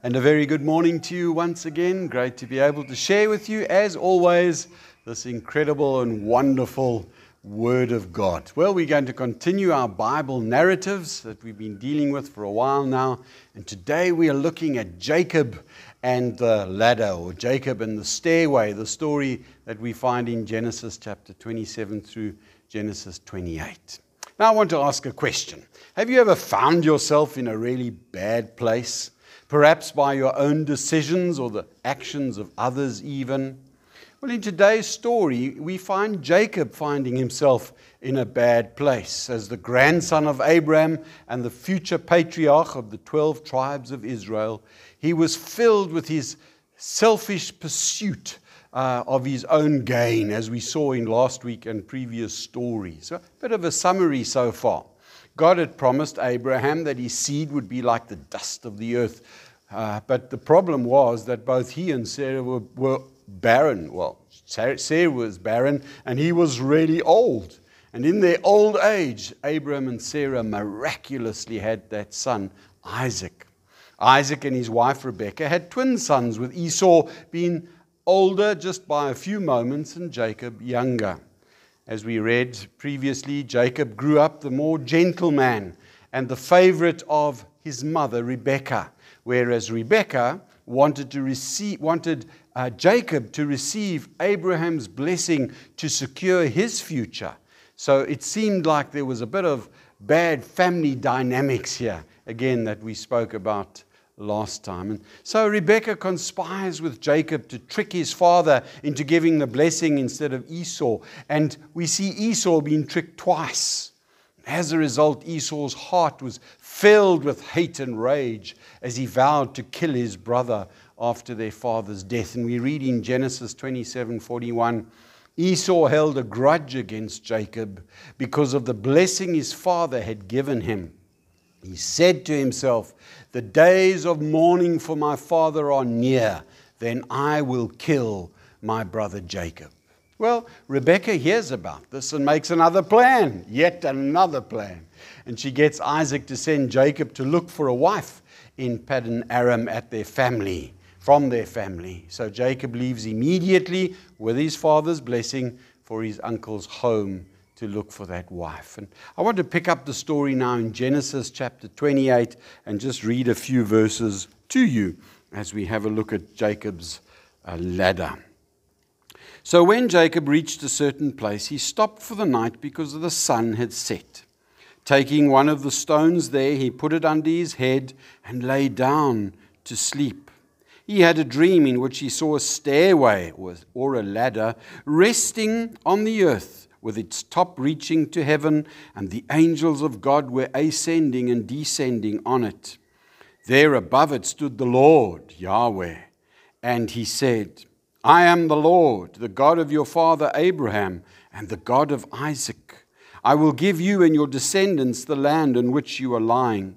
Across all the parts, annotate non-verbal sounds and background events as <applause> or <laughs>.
And a very good morning to you once again. Great to be able to share with you, as always, this incredible and wonderful Word of God. Well, we're going to continue our Bible narratives that we've been dealing with for a while now. And today we are looking at Jacob and the ladder, or Jacob and the stairway, the story that we find in Genesis chapter 27 through Genesis 28. Now, I want to ask a question Have you ever found yourself in a really bad place? Perhaps by your own decisions or the actions of others, even. Well, in today's story, we find Jacob finding himself in a bad place. As the grandson of Abraham and the future patriarch of the 12 tribes of Israel, he was filled with his selfish pursuit uh, of his own gain, as we saw in last week and previous stories. A bit of a summary so far. God had promised Abraham that his seed would be like the dust of the earth. Uh, but the problem was that both he and Sarah were, were barren. Well, Sarah was barren, and he was really old. And in their old age, Abraham and Sarah miraculously had that son, Isaac. Isaac and his wife Rebekah had twin sons, with Esau being older just by a few moments and Jacob younger. As we read previously, Jacob grew up the more gentle man and the favorite of his mother, Rebekah, whereas Rebekah wanted, to receive, wanted uh, Jacob to receive Abraham's blessing to secure his future. So it seemed like there was a bit of bad family dynamics here, again, that we spoke about last time. And so Rebekah conspires with Jacob to trick his father into giving the blessing instead of Esau. And we see Esau being tricked twice. As a result, Esau's heart was filled with hate and rage as he vowed to kill his brother after their father's death. And we read in Genesis 27 41. Esau held a grudge against Jacob because of the blessing his father had given him. He said to himself, The days of mourning for my father are near, then I will kill my brother Jacob. Well, Rebekah hears about this and makes another plan, yet another plan. And she gets Isaac to send Jacob to look for a wife in Paddan Aram at their family, from their family. So Jacob leaves immediately with his father's blessing for his uncle's home to look for that wife. And I want to pick up the story now in Genesis chapter 28 and just read a few verses to you as we have a look at Jacob's uh, ladder. So when Jacob reached a certain place, he stopped for the night because the sun had set. Taking one of the stones there, he put it under his head and lay down to sleep. He had a dream in which he saw a stairway or a ladder resting on the earth with its top reaching to heaven, and the angels of God were ascending and descending on it. There above it stood the Lord, Yahweh, and he said, I am the Lord, the God of your father Abraham, and the God of Isaac. I will give you and your descendants the land on which you are lying.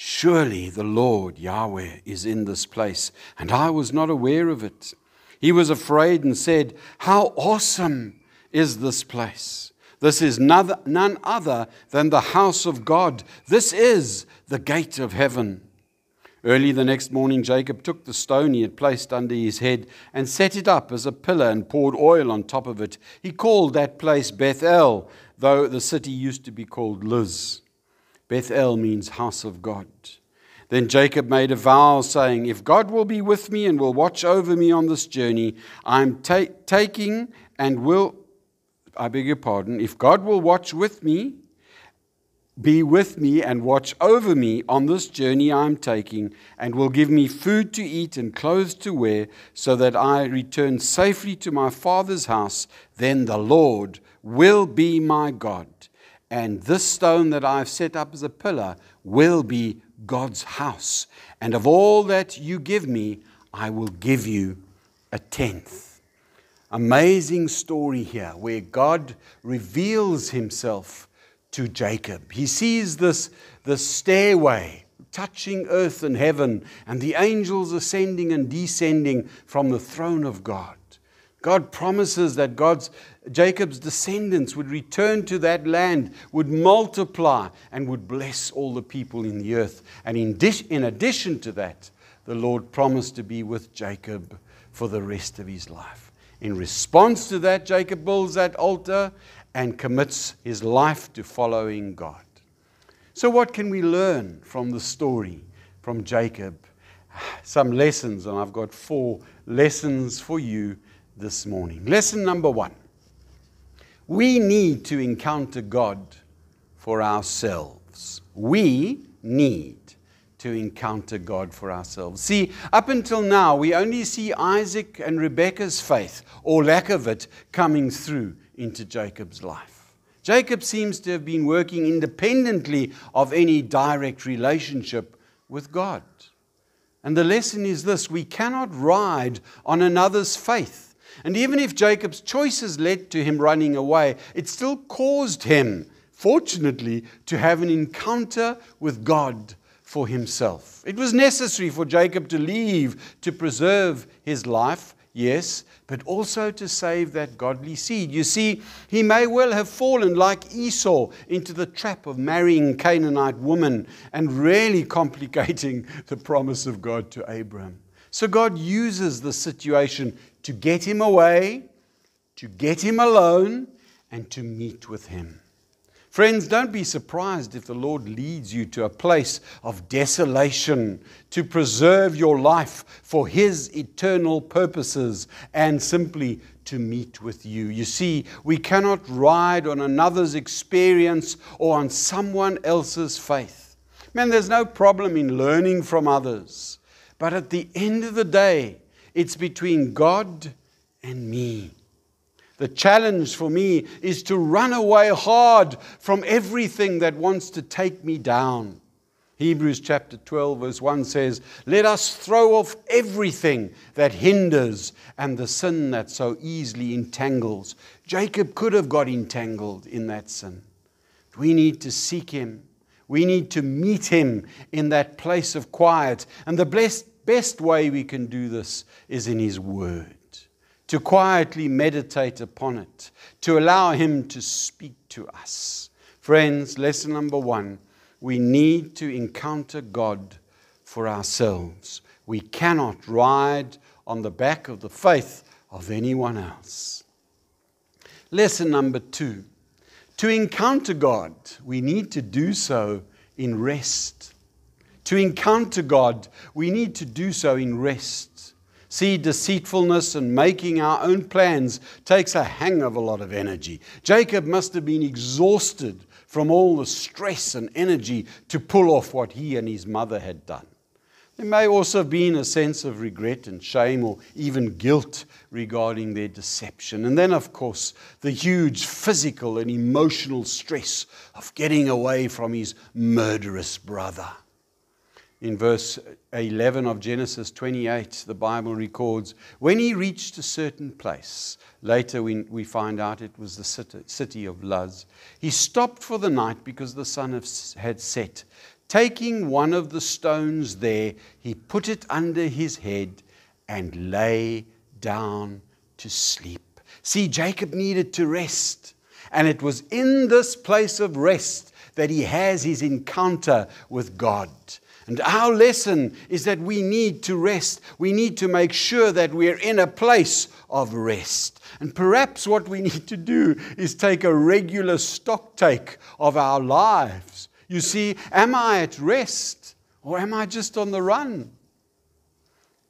Surely the Lord Yahweh is in this place, and I was not aware of it. He was afraid and said, How awesome is this place! This is none other than the house of God. This is the gate of heaven. Early the next morning, Jacob took the stone he had placed under his head and set it up as a pillar and poured oil on top of it. He called that place Bethel, though the city used to be called Luz. Bethel means house of God. Then Jacob made a vow, saying, If God will be with me and will watch over me on this journey, I'm ta- taking and will, I beg your pardon, if God will watch with me, be with me and watch over me on this journey I'm taking, and will give me food to eat and clothes to wear, so that I return safely to my father's house, then the Lord will be my God. And this stone that I've set up as a pillar will be God's house. And of all that you give me, I will give you a tenth. Amazing story here where God reveals himself to Jacob. He sees this, this stairway touching earth and heaven, and the angels ascending and descending from the throne of God. God promises that God's Jacob's descendants would return to that land, would multiply, and would bless all the people in the earth. And in, in addition to that, the Lord promised to be with Jacob for the rest of his life. In response to that, Jacob builds that altar and commits his life to following God. So, what can we learn from the story from Jacob? <sighs> Some lessons, and I've got four lessons for you this morning. Lesson number one we need to encounter God for ourselves. We need to encounter God for ourselves. See, up until now, we only see Isaac and Rebekah's faith, or lack of it, coming through into Jacob's life. Jacob seems to have been working independently of any direct relationship with God. And the lesson is this we cannot ride on another's faith. And even if Jacob's choices led to him running away, it still caused him, fortunately, to have an encounter with God for himself. It was necessary for Jacob to leave to preserve his life, yes, but also to save that godly seed. You see, he may well have fallen like Esau into the trap of marrying Canaanite woman and really <laughs> complicating the promise of God to Abraham. So God uses the situation to get him away, to get him alone, and to meet with him. Friends, don't be surprised if the Lord leads you to a place of desolation to preserve your life for His eternal purposes and simply to meet with you. You see, we cannot ride on another's experience or on someone else's faith. Man, there's no problem in learning from others. But at the end of the day, it's between God and me. The challenge for me is to run away hard from everything that wants to take me down. Hebrews chapter 12, verse 1 says, Let us throw off everything that hinders and the sin that so easily entangles. Jacob could have got entangled in that sin. We need to seek him. We need to meet him in that place of quiet. And the blessed best way we can do this is in His Word, to quietly meditate upon it, to allow Him to speak to us. Friends, lesson number one we need to encounter God for ourselves. We cannot ride on the back of the faith of anyone else. Lesson number two to encounter God, we need to do so in rest. To encounter God, we need to do so in rest. See, deceitfulness and making our own plans takes a hang of a lot of energy. Jacob must have been exhausted from all the stress and energy to pull off what he and his mother had done. There may also have been a sense of regret and shame or even guilt regarding their deception. And then, of course, the huge physical and emotional stress of getting away from his murderous brother. In verse 11 of Genesis 28, the Bible records when he reached a certain place, later we, we find out it was the city of Luz, he stopped for the night because the sun had set. Taking one of the stones there, he put it under his head and lay down to sleep. See, Jacob needed to rest. And it was in this place of rest that he has his encounter with God. And our lesson is that we need to rest. We need to make sure that we're in a place of rest. And perhaps what we need to do is take a regular stock take of our lives. You see, am I at rest or am I just on the run?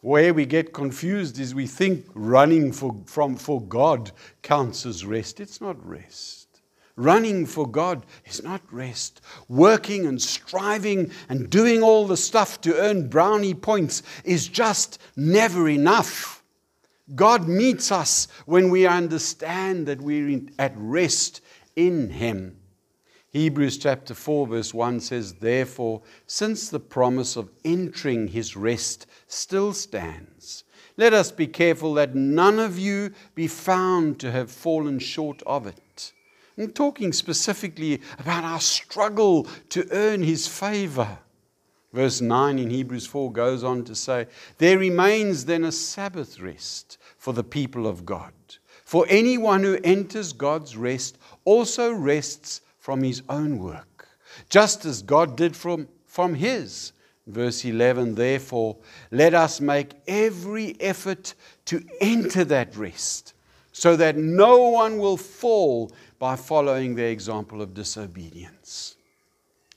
Where we get confused is we think running for, from, for God counts as rest. It's not rest. Running for God is not rest. Working and striving and doing all the stuff to earn brownie points is just never enough. God meets us when we understand that we're at rest in Him. Hebrews chapter 4, verse 1 says, Therefore, since the promise of entering His rest still stands, Let us be careful that none of you be found to have fallen short of it. I'm talking specifically about our struggle to earn his favor. Verse 9 in Hebrews 4 goes on to say, There remains then a Sabbath rest for the people of God. For anyone who enters God's rest also rests from his own work, just as God did from, from his. Verse 11, therefore, let us make every effort to enter that rest, so that no one will fall by following the example of disobedience.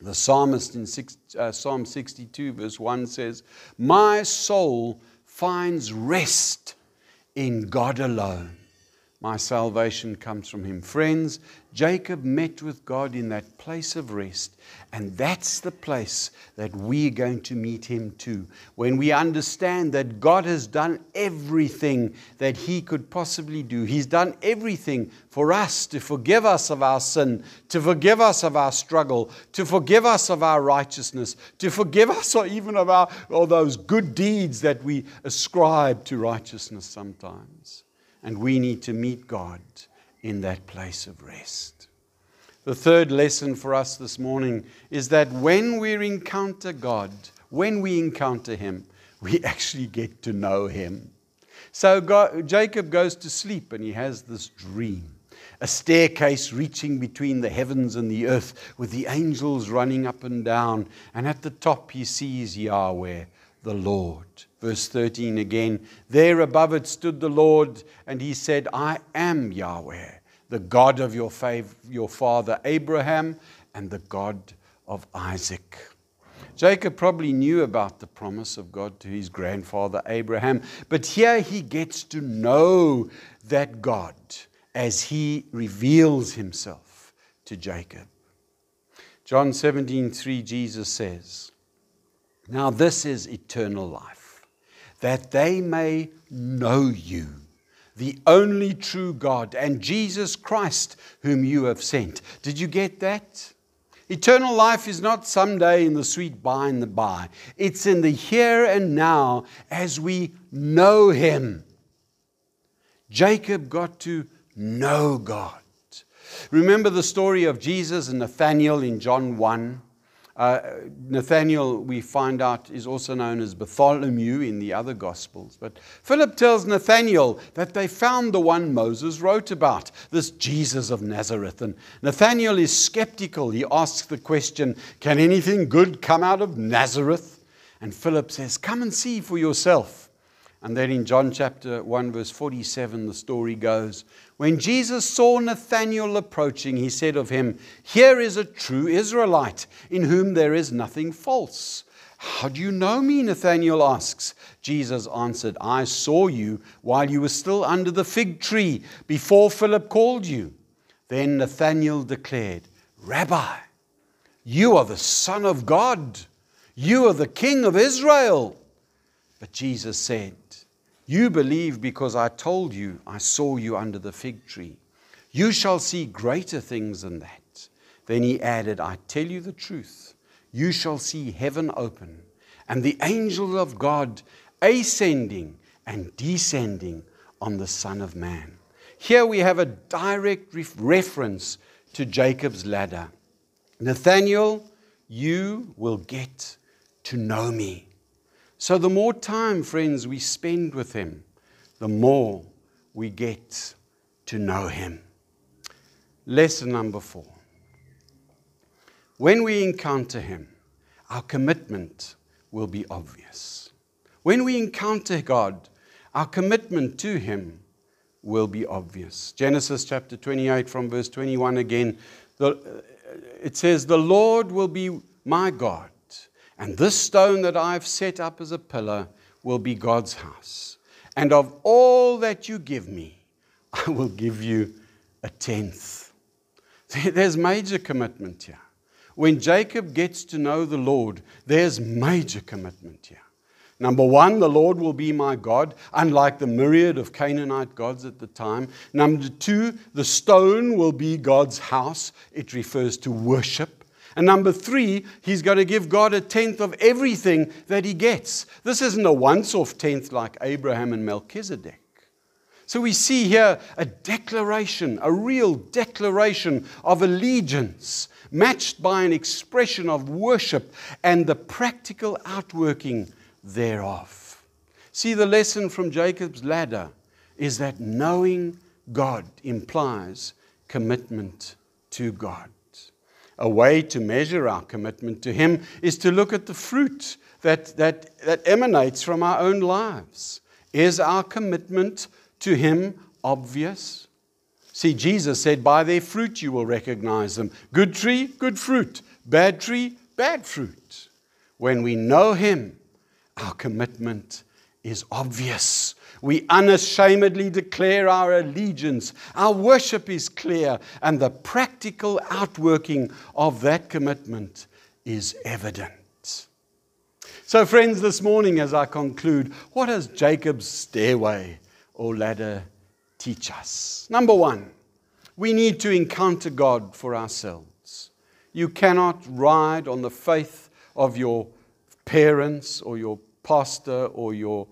The psalmist in six, uh, Psalm 62, verse 1 says, My soul finds rest in God alone. My salvation comes from him. Friends, Jacob met with God in that place of rest, and that's the place that we're going to meet him too. When we understand that God has done everything that he could possibly do, he's done everything for us to forgive us of our sin, to forgive us of our struggle, to forgive us of our righteousness, to forgive us or <laughs> even of our, or those good deeds that we ascribe to righteousness sometimes. And we need to meet God in that place of rest. The third lesson for us this morning is that when we encounter God, when we encounter Him, we <laughs> actually get to know Him. So God, Jacob goes to sleep and he has this dream a staircase reaching between the heavens and the earth with the angels running up and down. And at the top, he sees Yahweh, the Lord. Verse 13 again There above it stood the Lord, and he said, I am Yahweh, the God of your, fav- your father Abraham, and the God of Isaac. Jacob probably knew about the promise of God to his grandfather Abraham, but here he gets to know that God as he reveals himself to Jacob. John 17:3 Jesus says, "Now this is eternal life, that they may know you, the only true God, and Jesus Christ, whom you have sent. Did you get that? Eternal life is not someday in the sweet by and the by. It's in the here and now as we know Him. Jacob got to know God. Remember the story of Jesus and Nathanael in John 1? Uh, Nathaniel, we find out, is also known as Bartholomew in the other Gospels. But Philip tells Nathaniel that they found the one Moses wrote about, this Jesus of Nazareth. And Nathaniel is skeptical. He asks the question Can anything good come out of Nazareth? And Philip says, Come and see for yourself. And then in John chapter 1, verse 47, the story goes When Jesus saw Nathanael approaching, he said of him, Here is a true Israelite, in whom there is nothing false. How do you know me? Nathanael asks. Jesus answered, I saw you while you were still under the fig tree, before Philip called you. Then Nathanael declared, Rabbi, you are the Son of God. You are the King of Israel. But Jesus said, you believe because I told you I saw you under the fig tree. You shall see greater things than that. Then he added, I tell you the truth. You shall see heaven open and the angel of God ascending and descending on the Son of Man. Here we have a direct reference to Jacob's ladder. Nathaniel, you will get to know me. So, the more time, friends, we spend with Him, the more we get to know Him. Lesson number four. When we encounter Him, our commitment will be obvious. When we encounter God, our commitment to Him will be obvious. Genesis chapter 28, from verse 21 again, the, it says, The Lord will be my God and this stone that I've set up as a pillar will be God's house. And of all that you give me, <laughs> I will give you a tenth. There's major commitment here. When Jacob gets to know the Lord, there's major commitment here. Number one, the Lord will be my God, unlike the myriad of Canaanite gods at the time. Number two, the stone will be God's house. It refers to worship. And number three, he's going to give God a tenth of everything that he gets. This isn't a once off tenth like Abraham and Melchizedek. So we see here a declaration, a real declaration of allegiance, matched by an expression of worship and the practical outworking thereof. See, the lesson from Jacob's ladder is that knowing God implies commitment to God. A way to measure our commitment to Him is to look at the fruit that, that, that emanates from our own lives. Is our commitment to him obvious? See, Jesus said, By their fruit you will recognize them. Good tree, good fruit. Bad tree, bad fruit. When we know him, our commitment is obvious. We unashamedly declare our allegiance. Our worship is clear, and the practical outworking of that commitment is evident. So, friends, this morning, as I conclude, what does Jacob's stairway or ladder teach us? Number one, we need to encounter God for ourselves. You cannot ride on the faith of your parents or your pastor or your,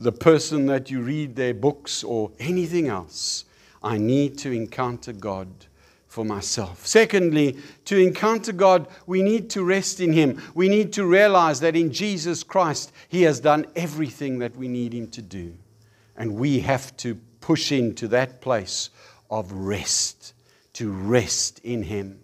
the person that you read their books or anything else. I need to encounter God for myself. Secondly, to encounter God, we need to rest in Him. We need to realize that in Jesus Christ, He has done everything that we need Him to do. And we have to push into that place of rest, to rest in Him.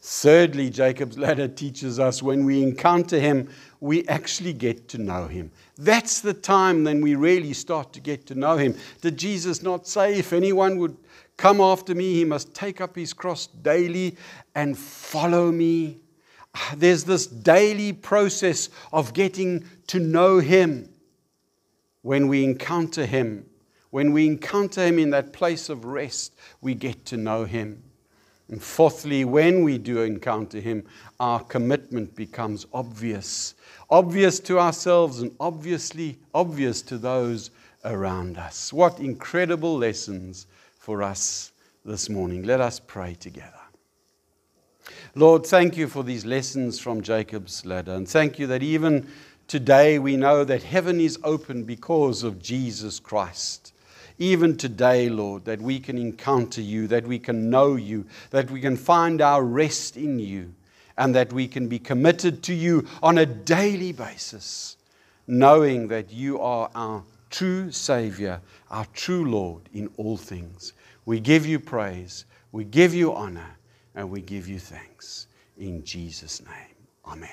Thirdly, Jacob's ladder teaches us when we encounter Him, we actually get to know Him. That's the time then we really start to get to know Him. Did Jesus not say, if anyone would come after me, he must take up his cross daily and follow me? Ah, there's this daily process of getting to know Him when we encounter Him, when we encounter Him in that place of rest, we get to know Him. And fourthly, when we do encounter Him, our commitment becomes obvious. Obvious to ourselves and obviously obvious to those around us. What incredible lessons for us this morning. Let us pray together. Lord, thank you for these lessons from Jacob's ladder. And thank you that even Today we know that heaven is open because of Jesus Christ. Even today, Lord, that we can encounter you, that we can know you, that we can find our rest in you, and that we can be committed to you on a daily basis, knowing that you are our true Savior, our true Lord in all things. We give you praise, we give you honor, and we give you thanks. In Jesus' name, Amen.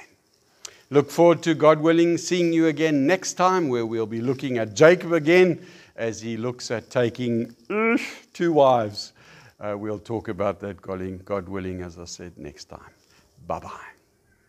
Look forward to, God willing, seeing you again next time, where we'll be looking at Jacob again as he looks at taking two wives. Uh, we'll talk about that, God willing, as I said, next time. Bye bye.